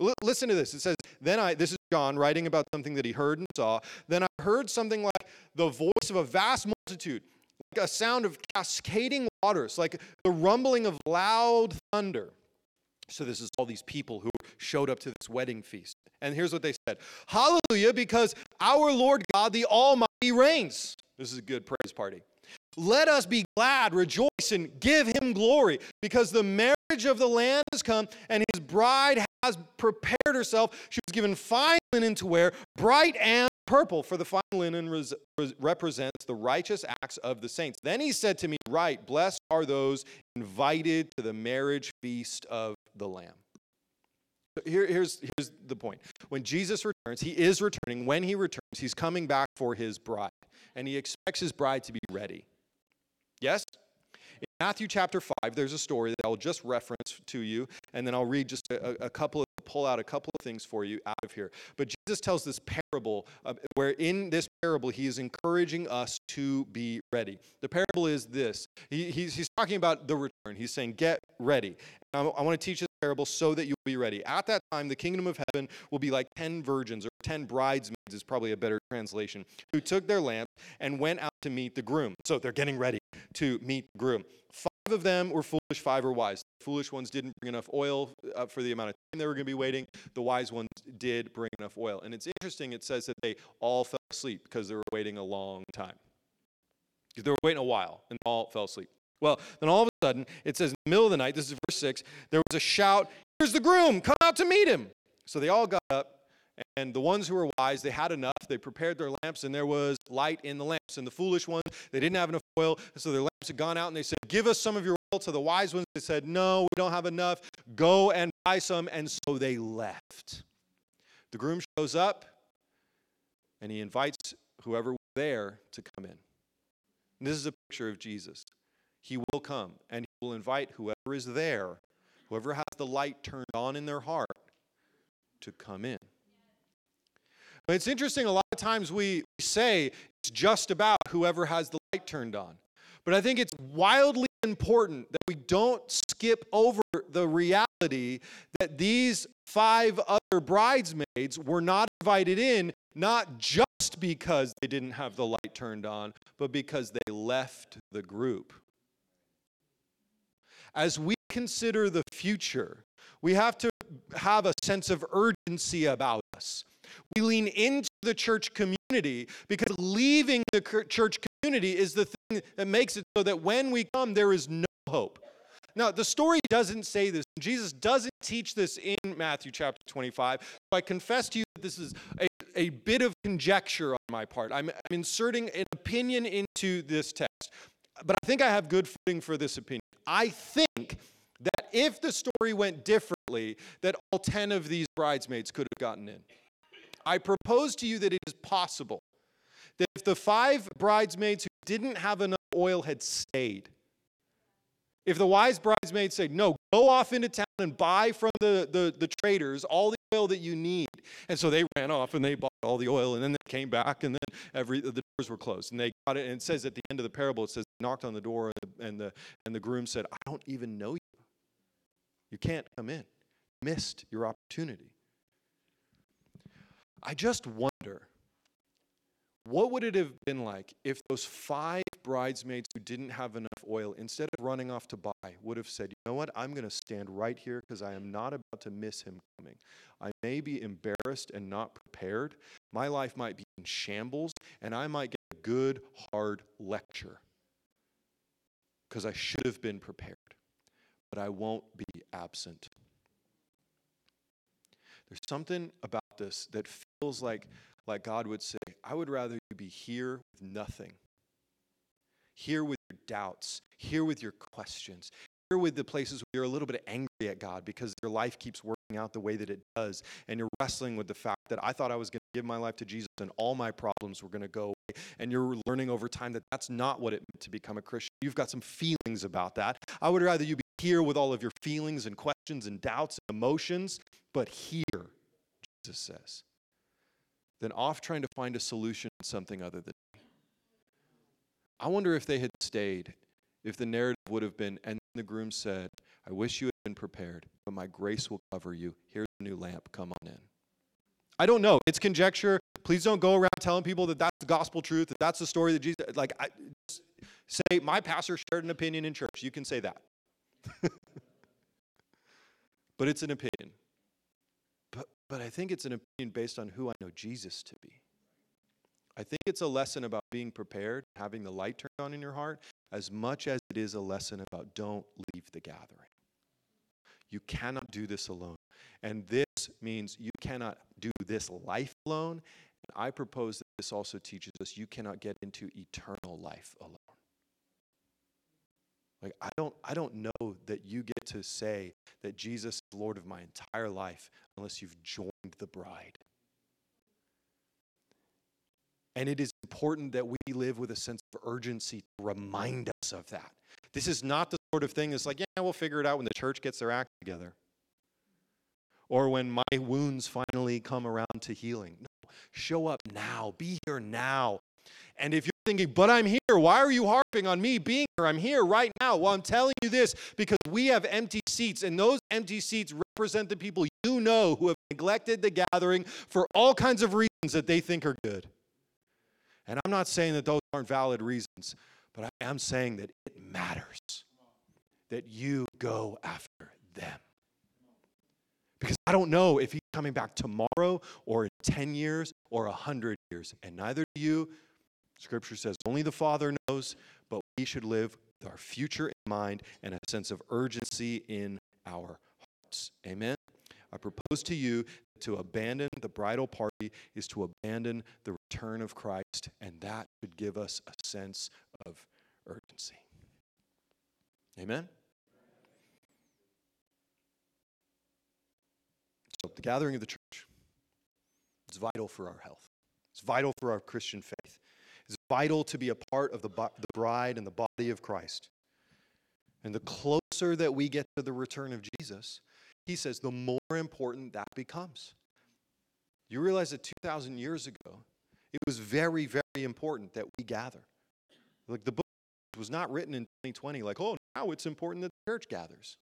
L- listen to this. It says, Then I, this is John writing about something that he heard and saw. Then I heard something like the voice of a vast multitude, like a sound of cascading waters, like the rumbling of loud thunder. So, this is all these people who showed up to this wedding feast. And here's what they said Hallelujah, because our Lord God, the Almighty, reigns. This is a good praise party. Let us be glad, rejoice, and give him glory, because the marriage of the Lamb has come, and his bride prepared herself. She was given fine linen to wear, bright and purple, for the fine linen res- represents the righteous acts of the saints. Then he said to me, Right, blessed are those invited to the marriage feast of the Lamb. here, here's, here's the point. When Jesus returns, he is returning. When he returns, he's coming back for his bride, and he expects his bride to be ready. Yes? Matthew chapter 5, there's a story that I'll just reference to you, and then I'll read just a, a couple pull out a couple of things for you out of here. But Jesus tells this parable uh, where in this parable, he is encouraging us to be ready. The parable is this he, he's, he's talking about the return. He's saying, Get ready. And I, I want to teach this parable so that you'll be ready. At that time, the kingdom of heaven will be like 10 virgins, or 10 bridesmaids is probably a better translation, who took their lamps and went out to meet the groom. So they're getting ready to meet the groom. Five of them were foolish, five were wise. Foolish ones didn't bring enough oil uh, for the amount of time they were going to be waiting. The wise ones did bring enough oil. And it's interesting, it says that they all fell asleep because they were waiting a long time. Because they were waiting a while and all fell asleep. Well, then all of a sudden, it says in the middle of the night, this is verse 6, there was a shout, Here's the groom, come out to meet him. So they all got up and the ones who were wise, they had enough. They prepared their lamps, and there was light in the lamps. And the foolish ones, they didn't have enough oil, so their lamps had gone out, and they said, Give us some of your. To the wise ones, they said, No, we don't have enough. Go and buy some. And so they left. The groom shows up, and he invites whoever was there to come in. And this is a picture of Jesus. He will come, and he will invite whoever is there, whoever has the light turned on in their heart, to come in. It's interesting, a lot of times we say it's just about whoever has the light turned on. But I think it's wildly important that we don't skip over the reality that these five other bridesmaids were not invited in, not just because they didn't have the light turned on, but because they left the group. As we consider the future, we have to have a sense of urgency about us. We lean into the church community because leaving the church community is the that makes it so that when we come, there is no hope. Now, the story doesn't say this. Jesus doesn't teach this in Matthew chapter 25. So I confess to you that this is a, a bit of conjecture on my part. I'm, I'm inserting an opinion into this text, but I think I have good footing for this opinion. I think that if the story went differently, that all 10 of these bridesmaids could have gotten in. I propose to you that it is possible that if the five bridesmaids who didn't have enough oil had stayed, if the wise bridesmaids said, No, go off into town and buy from the, the, the traders all the oil that you need. And so they ran off and they bought all the oil and then they came back and then every the doors were closed and they got it. And it says at the end of the parable, it says, knocked on the door and the, and the, and the groom said, I don't even know you. You can't come in. Missed your opportunity. I just wonder what would it have been like if those five bridesmaids who didn't have enough oil, instead of running off to buy, would have said, You know what? I'm going to stand right here because I am not about to miss him coming. I may be embarrassed and not prepared. My life might be in shambles, and I might get a good, hard lecture because I should have been prepared, but I won't be absent. There's something about this that feels like, like God would say, I would rather you be here with nothing, here with your doubts, here with your questions, here with the places where you're a little bit angry at God because your life keeps working out the way that it does, and you're wrestling with the fact that I thought I was going to give my life to Jesus and all my problems were going to go away, and you're learning over time that that's not what it meant to become a Christian. You've got some feelings about that. I would rather you be here with all of your feelings and questions and doubts and emotions, but here Jesus says, than off trying to find a solution in something other than me. I wonder if they had stayed, if the narrative would have been, and the groom said, I wish you had been prepared, but my grace will cover you. Here's a new lamp, come on in. I don't know. It's conjecture. Please don't go around telling people that that's the gospel truth, that that's the story that Jesus, like, I, say, my pastor shared an opinion in church. You can say that. but it's an opinion. But I think it's an opinion based on who I know Jesus to be. I think it's a lesson about being prepared, having the light turned on in your heart, as much as it is a lesson about don't leave the gathering. You cannot do this alone. And this means you cannot do this life alone. And I propose that this also teaches us you cannot get into eternal life alone. Like I don't I don't know that you get to say that Jesus is Lord of my entire life unless you've joined the bride. And it is important that we live with a sense of urgency to remind us of that. This is not the sort of thing that's like, yeah, we'll figure it out when the church gets their act together. Or when my wounds finally come around to healing. No, show up now. Be here now. And if you're thinking, but I'm here, why are you harping on me being here? I'm here right now. Well, I'm telling you this because we have empty seats, and those empty seats represent the people you know who have neglected the gathering for all kinds of reasons that they think are good. And I'm not saying that those aren't valid reasons, but I am saying that it matters that you go after them. Because I don't know if he's coming back tomorrow or in 10 years or 100 years, and neither do you. Scripture says only the Father knows, but we should live with our future in mind and a sense of urgency in our hearts. Amen. I propose to you to abandon the bridal party is to abandon the return of Christ, and that should give us a sense of urgency. Amen? So, the gathering of the church is vital for our health, it's vital for our Christian faith. It's vital to be a part of the, the bride and the body of Christ. And the closer that we get to the return of Jesus, he says, the more important that becomes. You realize that 2,000 years ago, it was very, very important that we gather. Like the book was not written in 2020, like, oh, now it's important that the church gathers.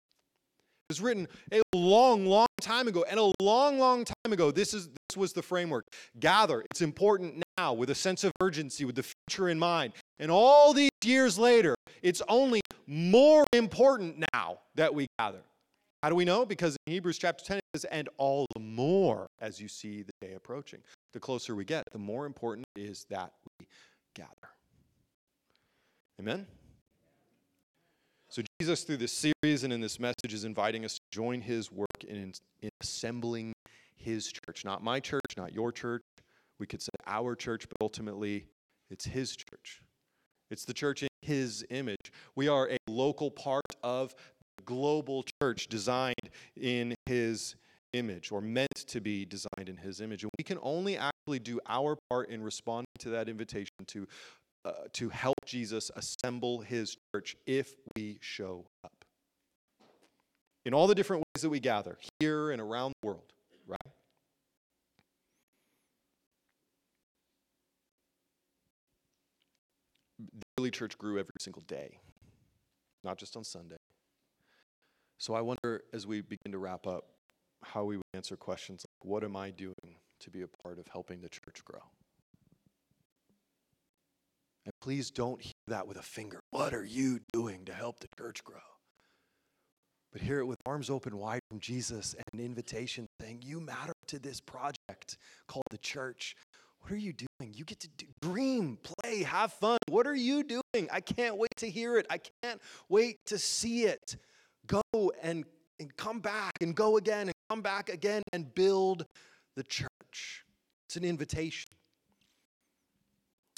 It was written a long, long time ago. And a long, long time ago, this, is, this was the framework. Gather. It's important now with a sense of urgency, with the future in mind. And all these years later, it's only more important now that we gather. How do we know? Because in Hebrews chapter 10 it says, and all the more as you see the day approaching. The closer we get, the more important it is that we gather. Amen? So Jesus, through this series and in this message, is inviting us to join his work in, in assembling his church. Not my church, not your church. We could say our church, but ultimately it's his church. It's the church in his image. We are a local part of the global church designed in his image or meant to be designed in his image. And we can only actually do our part in responding to that invitation to, uh, to help Jesus assemble his church if we show up. In all the different ways that we gather, here and around the world, right? The early church grew every single day, not just on Sunday. So I wonder as we begin to wrap up how we would answer questions like what am I doing to be a part of helping the church grow? And please don't hear that with a finger. What are you doing to help the church grow? But hear it with arms open wide from Jesus and an invitation saying, You matter to this project called the church. What are you doing? You get to do, dream, play, have fun. What are you doing? I can't wait to hear it. I can't wait to see it go and, and come back and go again and come back again and build the church. It's an invitation.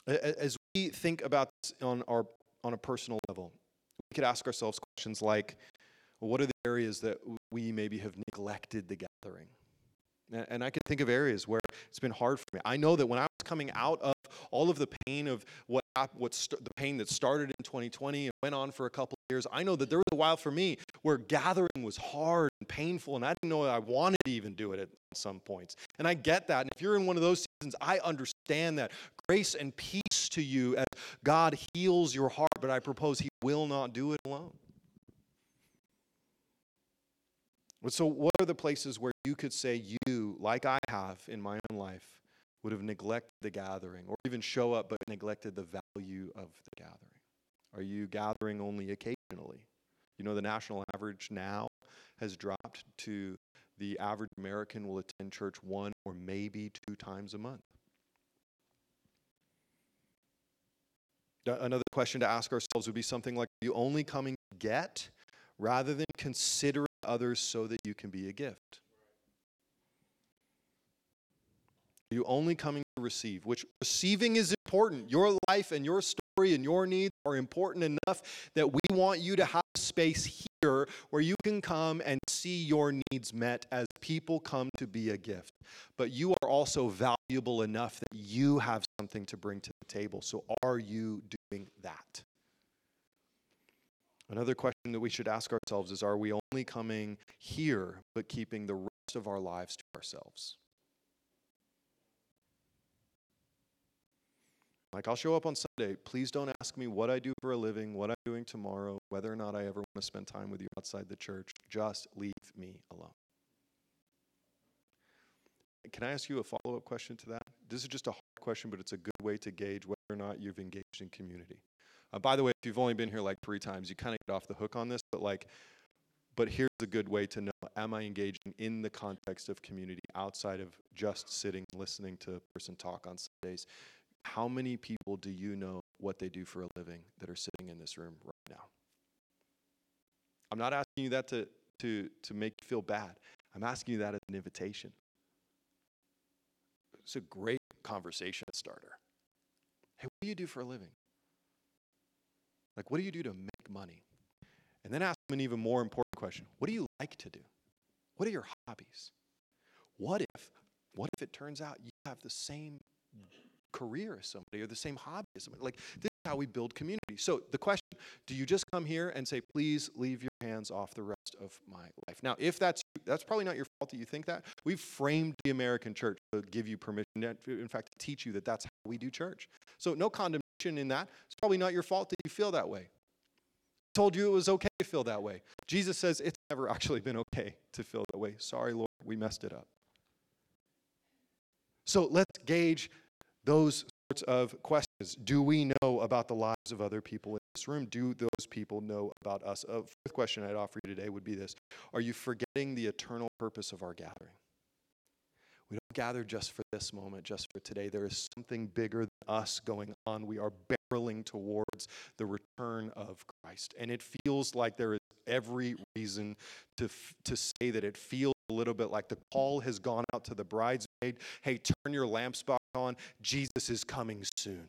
As we think about this on, our, on a personal level, we could ask ourselves questions like what are the areas that we maybe have neglected the gathering? And I can think of areas where it's been hard for me. I know that when I was coming out of all of the pain of what what st- the pain that started in 2020 and went on for a couple of years, I know that there was a while for me where gathering was hard and painful, and I didn't know I wanted to even do it at some points. And I get that. And if you're in one of those seasons, I understand that. Grace and peace to you as God heals your heart, but I propose He will not do it alone. So, what are the places where you could say you, like I have in my own life, would have neglected the gathering or even show up but neglected the value of the gathering? Are you gathering only occasionally? You know, the national average now has dropped to the average American will attend church one or maybe two times a month. Another question to ask ourselves would be something like Are you only coming to get rather than considering others so that you can be a gift? Are you only coming to receive? Which receiving is important. Your life and your story and your needs are important enough that we want you to have space here where you can come and see your needs met as people come to be a gift. But you are also valuable enough that you have something to bring to the table. So are you doing that? Another question that we should ask ourselves is Are we only coming here but keeping the rest of our lives to ourselves? Like, I'll show up on Sunday. Please don't ask me what I do for a living, what I'm doing tomorrow, whether or not I ever want to spend time with you outside the church. Just leave me alone. Can I ask you a follow up question to that? This is just a hard question, but it's a good way to gauge whether or not you've engaged in community. Uh, by the way, if you've only been here like three times, you kind of get off the hook on this, but like, but here's a good way to know am I engaging in the context of community outside of just sitting listening to a person talk on Sundays? How many people do you know what they do for a living that are sitting in this room right now? I'm not asking you that to, to, to make you feel bad. I'm asking you that as an invitation. It's a great conversation starter. Hey, what do you do for a living? Like, what do you do to make money? And then ask them an even more important question What do you like to do? What are your hobbies? What if, what if it turns out you have the same career as somebody or the same hobby as somebody? Like, this is how we build community. So, the question do you just come here and say, please leave your hands off the rest of my life? Now, if that's that's probably not your fault that you think that. We've framed the American church to give you permission, to, in fact, to teach you that that's how we do church. So, no condemnation in that. It's probably not your fault that you feel that way. I told you it was okay to feel that way. Jesus says it's never actually been okay to feel that way. Sorry, Lord, we messed it up. So let's gauge those sorts of questions. Do we know about the lives of other people in this room? Do those people know about us? A fourth question I'd offer you today would be this Are you forgetting the eternal purpose of our gathering? We don't gather just for this moment, just for today. There is something bigger than us going on. We are barreling towards the return of Christ. And it feels like there is every reason to, to say that it feels a little bit like the call has gone out to the bridesmaid hey, turn your lamps back on. Jesus is coming soon.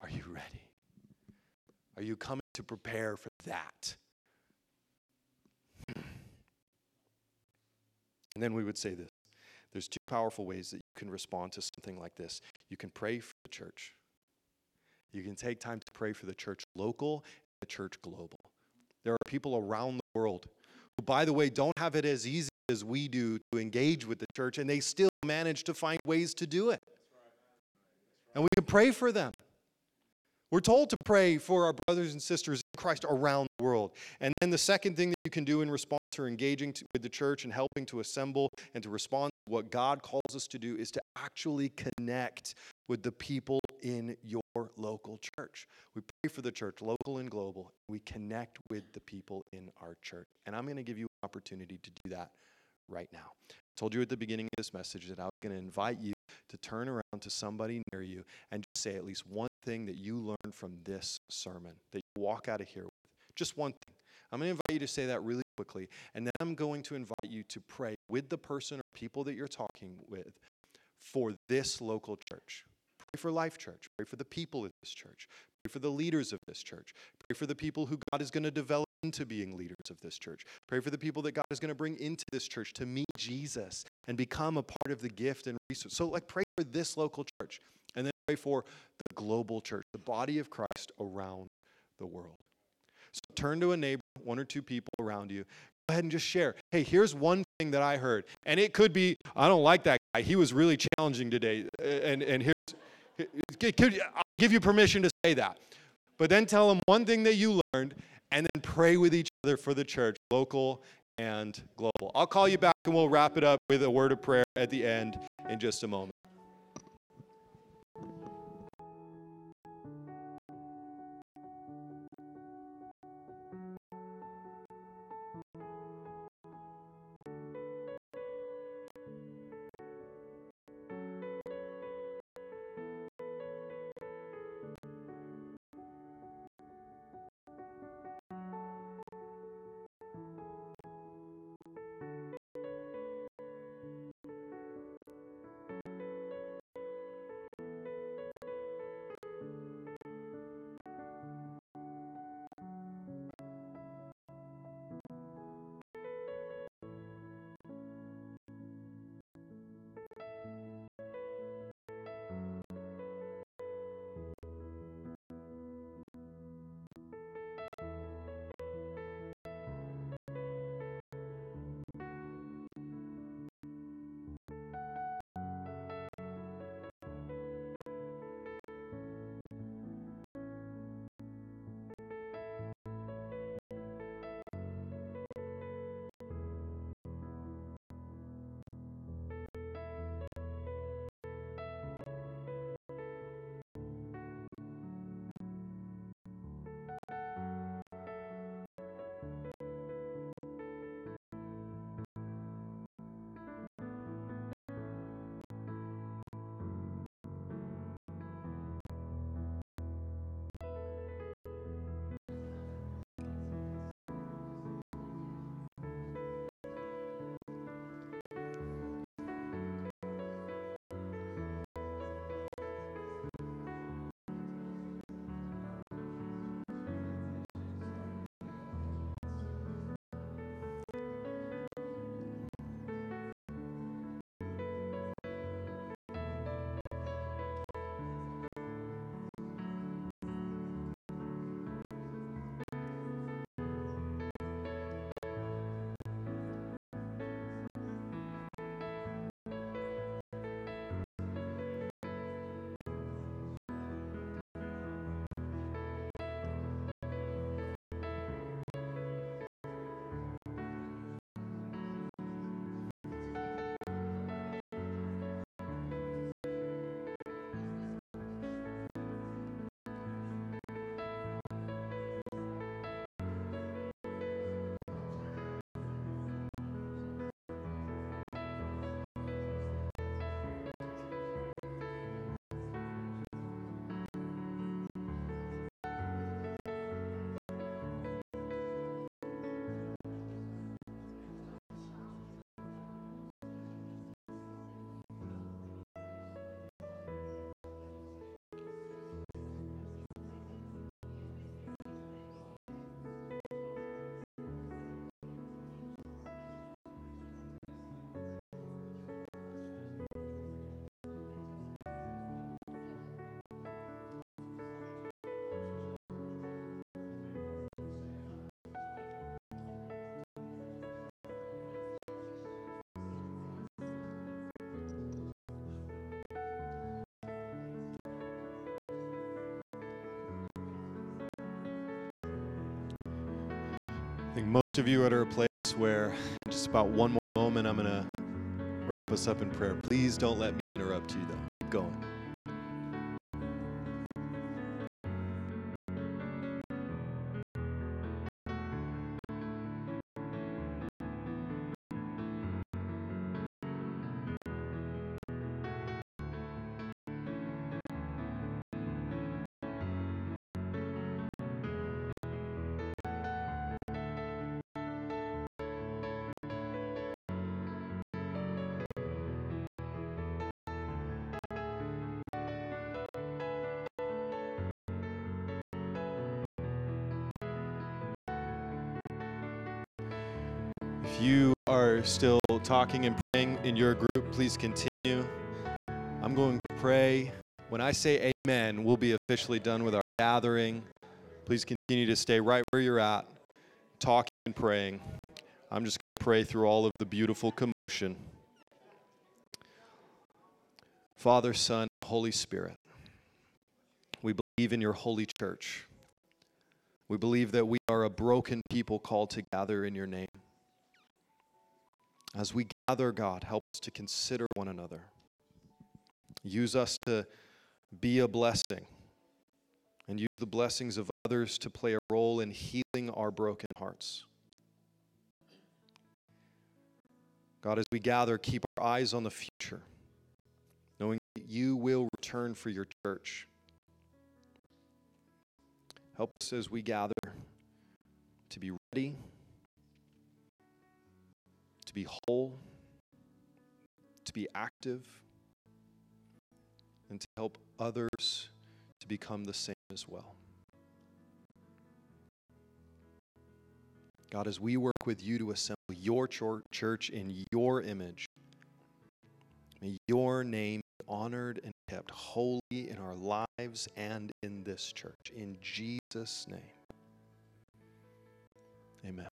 Are you ready? Are you coming to prepare for that? Hmm. And then we would say this there's two powerful ways that you can respond to something like this. You can pray for the church, you can take time to pray for the church local and the church global. There are people around the world who, by the way, don't have it as easy as we do to engage with the church, and they still manage to find ways to do it. And we can pray for them. We're told to pray for our brothers and sisters in Christ around the world. And then the second thing that you can do in response to engaging to, with the church and helping to assemble and to respond what God calls us to do is to actually connect with the people in your local church. We pray for the church, local and global. We connect with the people in our church. And I'm going to give you an opportunity to do that right now. I told you at the beginning of this message that I was going to invite you to turn around to somebody near you and say at least one thing that you learned from this sermon that you walk out of here with. Just one thing. I'm going to invite you to say that really quickly, and then I'm going to invite you to pray with the person or people that you're talking with for this local church. Pray for Life Church. Pray for the people of this church. Pray for the leaders of this church. Pray for the people who God is going to develop into being leaders of this church. Pray for the people that God is going to bring into this church to meet Jesus and become a part of the gift and resource. So, like, pray for this local church and then pray for the global church, the body of Christ around the world. So, turn to a neighbor, one or two people around you. Go ahead and just share. Hey, here's one thing that I heard. And it could be, I don't like that guy. He was really challenging today. And, and here's, I'll give you permission to say that. But then tell them one thing that you learned and then pray with each other for the church, local and global. I'll call you back and we'll wrap it up with a word of prayer at the end in just a moment. Think most of you are at a place where, in just about one more moment, I'm going to wrap us up in prayer. Please don't let me interrupt you, though. Keep going. If you are still talking and praying in your group, please continue. I'm going to pray. When I say amen, we'll be officially done with our gathering. Please continue to stay right where you're at, talking and praying. I'm just going to pray through all of the beautiful commotion. Father, Son, Holy Spirit, we believe in your holy church. We believe that we are a broken people called to gather in your name. As we gather, God, help us to consider one another. Use us to be a blessing and use the blessings of others to play a role in healing our broken hearts. God, as we gather, keep our eyes on the future, knowing that you will return for your church. Help us as we gather to be ready be whole, to be active, and to help others to become the same as well. God, as we work with you to assemble your church in your image, may your name be honored and kept holy in our lives and in this church. In Jesus' name, amen.